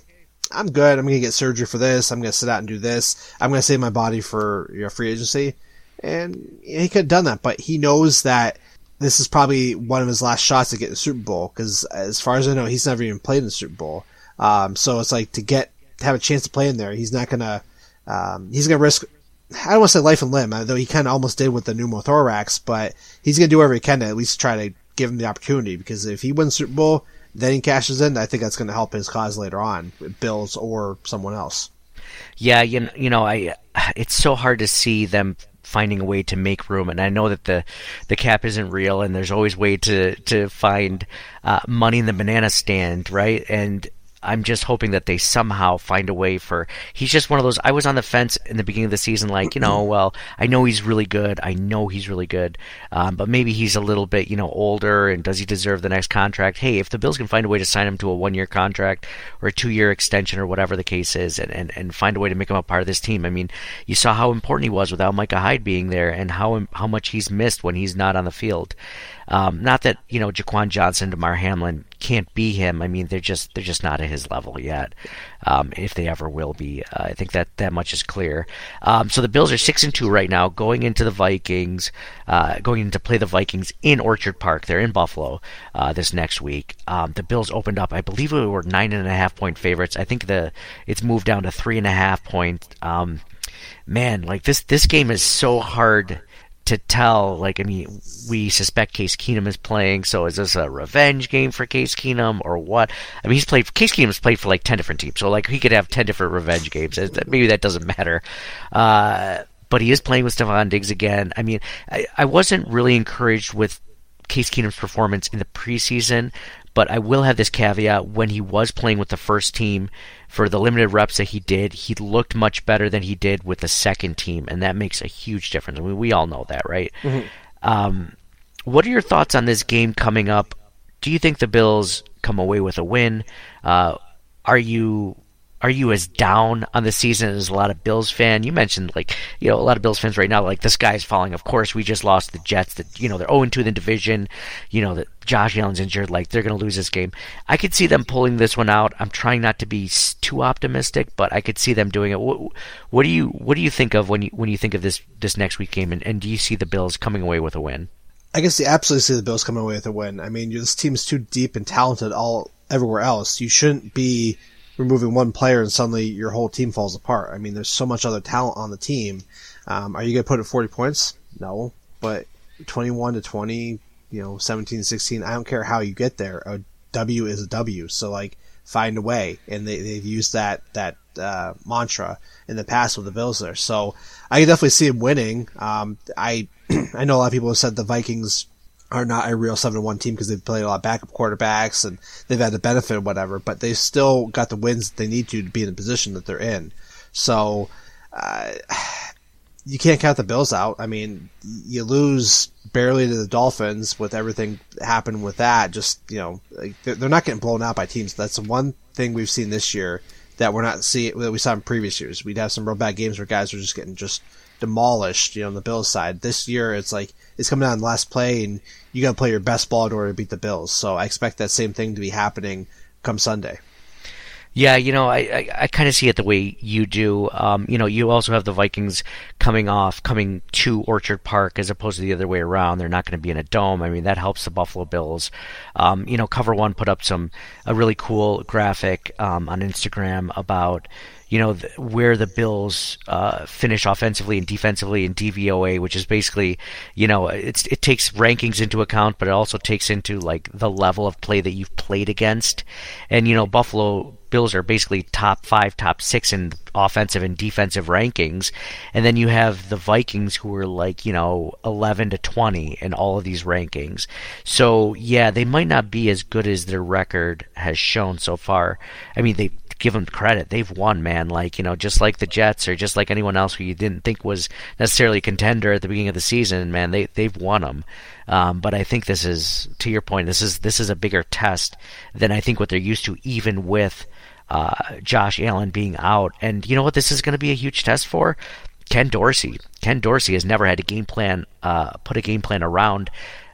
I'm good. I'm to get surgery for this. I'm to sit out and do this. I'm to save my body for know, free agency. And he could have done that, but he knows that this is probably one of his last shots to get the Super Bowl because as far as I know, he's never even played in the Super Bowl. Um, so it's like to get have a chance to play in there. He's not gonna, um, he's gonna risk, I don't want to say life and limb, though he kind of almost did with the pneumothorax, but he's gonna do whatever he can to at least try to give him the opportunity because if he wins Super Bowl, then he cashes in, I think that's gonna help his cause later on, Bills or someone else. Yeah, you know, you know, I, it's so hard to see them finding a way to make room. And I know that the the cap isn't real, and there's always way to to find uh, money in the banana stand, right? And I'm just hoping that they somehow find a way for. He's just one of those. I was on the fence in the beginning of the season, like you know, well, I know he's really good. I know he's really good, um, but maybe he's a little bit, you know, older, and does he deserve the next contract? Hey, if the Bills can find a way to sign him to a one-year contract or a two-year extension or whatever the case is, and, and, and find a way to make him a part of this team. I mean, you saw how important he was without Micah Hyde being there, and how how much he's missed when he's not on the field. Um, not that you know Jaquan Johnson, Damar Hamlin can't be him. I mean, they're just they're just not at his level yet. Um, if they ever will be, uh, I think that that much is clear. Um, so the Bills are six and two right now, going into the Vikings, uh, going into play the Vikings in Orchard Park. They're in Buffalo uh, this next week. Um, the Bills opened up, I believe, we were nine and a half point favorites. I think the it's moved down to three and a half point. Um, man, like this this game is so hard to tell. Like, I mean, we suspect Case Keenum is playing, so is this a revenge game for Case Keenum or what? I mean, he's played. Case Keenum's played for like ten different teams, so like he could have ten different revenge games. Maybe that doesn't matter. Uh, but he is playing with Stefon Diggs again. I mean, I, I wasn't really encouraged with Case Keenum's performance in the preseason, but I will have this caveat: when he was playing with the first team for the limited reps that he did, he looked much better than he did with the second team, and that makes a huge difference. I mean, we all know that, right? Mm-hmm. Um, what are your thoughts on this game coming up? Do you think the Bills come away with a win? Uh, are you are you as down on the season as a lot of Bills fan? You mentioned like you know a lot of Bills fans right now like this guy's falling. Of course, we just lost the Jets. That you know they're 0 2 in the division. You know that Josh Allen's injured. Like they're going to lose this game. I could see them pulling this one out. I'm trying not to be too optimistic, but I could see them doing it. What, what do you what do you think of when you when you think of this this next week game? And, and do you see the Bills coming away with a win? I guess you absolutely see the Bills coming away with a win. I mean, this team's too deep and talented all everywhere else. You shouldn't be removing one player and suddenly your whole team falls apart. I mean, there's so much other talent on the team. Um, are you going to put it 40 points? No, but 21 to 20, you know, 17 16, I don't care how you get there. A W is a W. So like find a way. And they, they've used that, that, uh, mantra in the past with the Bills there. So I can definitely see them winning. Um, I, I know a lot of people have said the Vikings are not a real 7-1 team because they've played a lot of backup quarterbacks and they've had the benefit or whatever, but they still got the wins that they need to to be in the position that they're in. So, uh, you can't count the Bills out. I mean, you lose barely to the Dolphins with everything happening with that. Just, you know, they're not getting blown out by teams. That's the one thing we've seen this year that we're not seeing, that we saw in previous years. We'd have some real bad games where guys were just getting just demolished, you know, on the Bills side. This year, it's like, it's coming down the last play and you gotta play your best ball in order to beat the Bills. So I expect that same thing to be happening come Sunday. Yeah, you know, I, I, I kind of see it the way you do. Um, you know, you also have the Vikings coming off, coming to Orchard Park as opposed to the other way around. They're not going to be in a dome. I mean, that helps the Buffalo Bills. Um, you know, Cover One put up some a really cool graphic um, on Instagram about you know th- where the Bills uh, finish offensively and defensively in DVOA, which is basically you know it takes rankings into account, but it also takes into like the level of play that you've played against, and you know Buffalo Bills are basically top five, top six in offensive and defensive rankings, and then you have the Vikings who are like you know eleven to twenty in all of these rankings. So yeah, they might not be as good as their record has shown so far. I mean they give them credit. They've won, man. Like, you know, just like the Jets or just like anyone else who you didn't think was necessarily a contender at the beginning of the season, man, they, they've won them. Um, but I think this is, to your point, this is, this is a bigger test than I think what they're used to, even with, uh, Josh Allen being out. And you know what this is going to be a huge test for? Ken Dorsey. Ken Dorsey has never had a game plan, uh, put a game plan around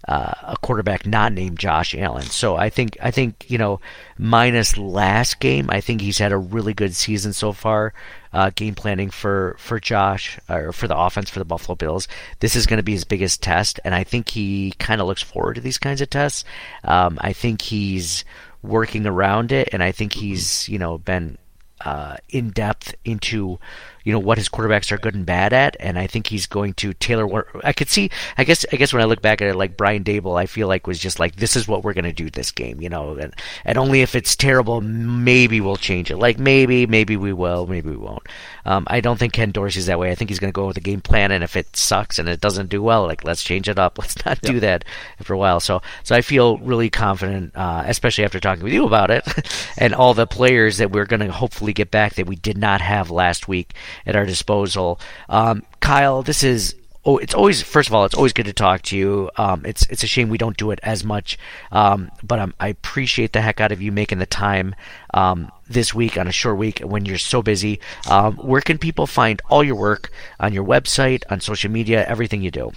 uh, a quarterback not named Josh Allen. So I think I think you know minus last game, I think he's had a really good season so far. Uh, game planning for for Josh or for the offense for the Buffalo Bills. This is going to be his biggest test, and I think he kind of looks forward to these kinds of tests. Um, I think he's working around it, and I think he's you know been uh, in depth into you know what his quarterbacks are good and bad at, and I think he's going to tailor. What, I could see. I guess. I guess when I look back at it, like Brian Daboll, I feel like was just like this is what we're going to do this game, you know, and and only if it's terrible, maybe we'll change it. Like maybe, maybe we will, maybe we won't. Um, I don't think Ken Dorsey's that way. I think he's going to go with a game plan, and if it sucks and it doesn't do well, like let's change it up. Let's not yep. do that for a while. So, so I feel really confident, uh, especially after talking with you about it, and all the players that we're going to hopefully get back that we did not have last week at our disposal. Um, Kyle, this is oh, it's always first of all, it's always good to talk to you. Um, it's it's a shame we don't do it as much, um, but I appreciate the heck out of you making the time um, this week on a short week when you're so busy. Um, where can people find all your work on your website, on social media, everything you do?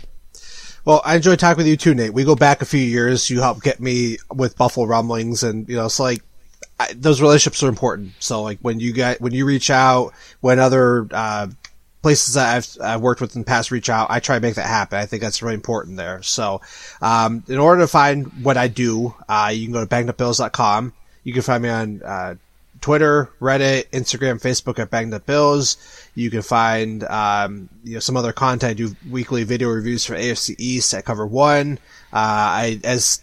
Well, I enjoy talking with you too, Nate. We go back a few years. You helped get me with Buffalo Rumblings, and you know, it's like I, those relationships are important. So like when you get when you reach out, when other uh, places that I've, I've worked with in the past reach out, I try to make that happen. I think that's really important there. So um, in order to find what I do, uh, you can go to bangedupbills.com. You can find me on uh, Twitter, Reddit, Instagram, Facebook at Banged Up Bills. You can find um, you know some other content. I do weekly video reviews for AFC East at Cover One. Uh, I as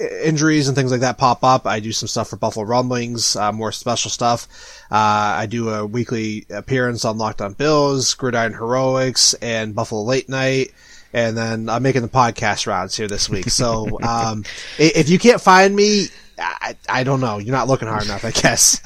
injuries and things like that pop up, I do some stuff for Buffalo Rumblings, uh, more special stuff. Uh, I do a weekly appearance on Locked On Bills, Gridiron Heroics, and Buffalo Late Night. And then I'm making the podcast rounds here this week. So, um, if you can't find me, I, I don't know. You're not looking hard enough, I guess.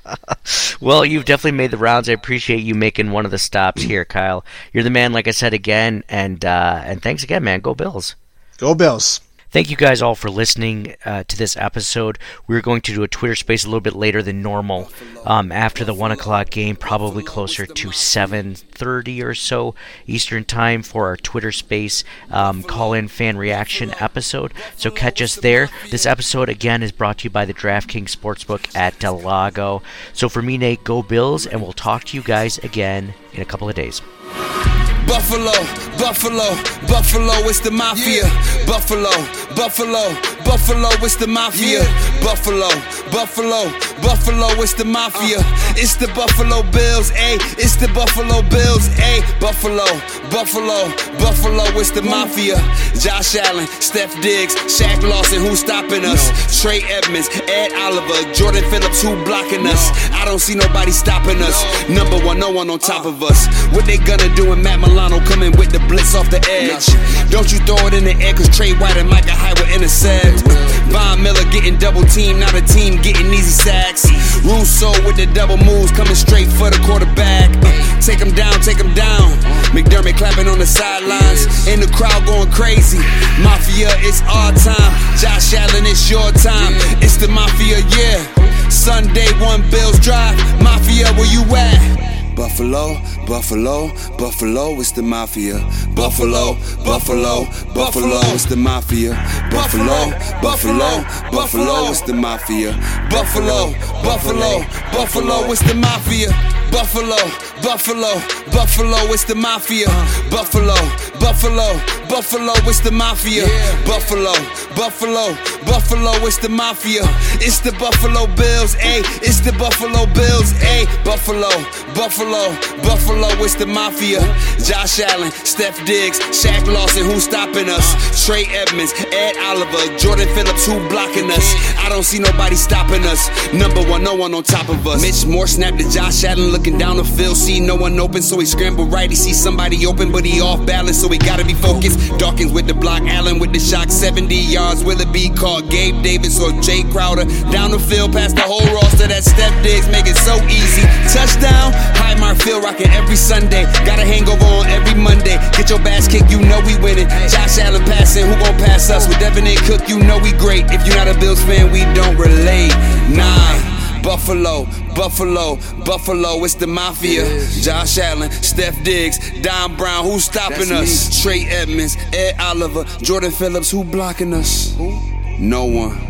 well, you've definitely made the rounds. I appreciate you making one of the stops here, Kyle. You're the man, like I said again, and uh, and thanks again, man. Go Bills. Go Bills. Thank you guys all for listening uh, to this episode. We're going to do a Twitter space a little bit later than normal um, after the one o'clock game, probably closer to seven thirty or so Eastern time for our Twitter space um, call-in fan reaction episode. So catch us there. This episode again is brought to you by the DraftKings Sportsbook at Del Lago. So for me, Nate, go Bills, and we'll talk to you guys again in a couple of days. Buffalo, Buffalo, Buffalo, it's the mafia. Yeah. Buffalo, Buffalo, Buffalo, it's the mafia. Buffalo, Buffalo, Buffalo, it's the mafia. Uh. It's the Buffalo Bills, ayy. It's the Buffalo Bills, ayy. Buffalo, Buffalo, Buffalo, it's the mafia. Josh Allen, Steph Diggs, Shaq Lawson, who's stopping us? Tre Edmunds, Ed Oliver, Jordan Phillips, who blocking us? I don't see nobody stopping us. Number one, no one on top of us. What they gonna do when Matt Milano coming with the blitz off the edge? Don't you throw it in the air, cause Tre White and Micah Hyde will intercept. Von Miller getting double teamed, not a team getting easy sacks. Rousseau with the double moves, coming straight for the quarterback. Take him down, take him down. McDermott clapping on the sidelines, and the crowd going crazy. Mafia, it's our time. Josh Allen, it's your time. It's the Mafia, yeah. Sunday, one Bills Drive. Mafia, where you at? Buffalo, Buffalo, Buffalo, it's the mafia. Buffalo, Buffalo, Buffalo, it's the mafia. Buffalo, Buffalo, Buffalo, it's the mafia. Buffalo, Buffalo, Buffalo, it's the mafia. Buffalo, Buffalo, Buffalo, it's the mafia. Buffalo, Buffalo, Buffalo, it's the mafia. Buffalo, Buffalo, Buffalo, it's the mafia. It's the Buffalo Bills, ayy. It's the Buffalo Bills, ayy. Buffalo, Buffalo, Buffalo, it's the mafia. Josh Allen, Steph Diggs, Shaq Lawson, who's stopping us? Tre Edmunds, Ed Oliver, Jordan Phillips, who blocking us? I don't see nobody stopping us. Number one, no one on top of us. Mitch Morse snapped to Josh Allen, looking down the field, see no one open, so he scrambled right. He see somebody open, but he off balance, so he gotta be focused. Dawkins with the block, Allen with the shock, 70 yards. Will it be caught? Gabe Davis or Jay Crowder down the field, past the whole roster. That Steph Diggs make it so easy. Touchdown, Highmark Field rocking every Sunday. Got a hangover on every Monday. Get your bass kicked, you know we winning. Josh Allen passing, who gon' pass us? With Devin and Cook, you know we great. If you're not a Bills fan, we don't relate. Nah. Buffalo, Buffalo, Buffalo, it's the mafia. Josh Allen, Steph Diggs, Don Brown, who's stopping us? Tre Edmunds, Ed Oliver, Jordan Phillips, who blocking us? No one.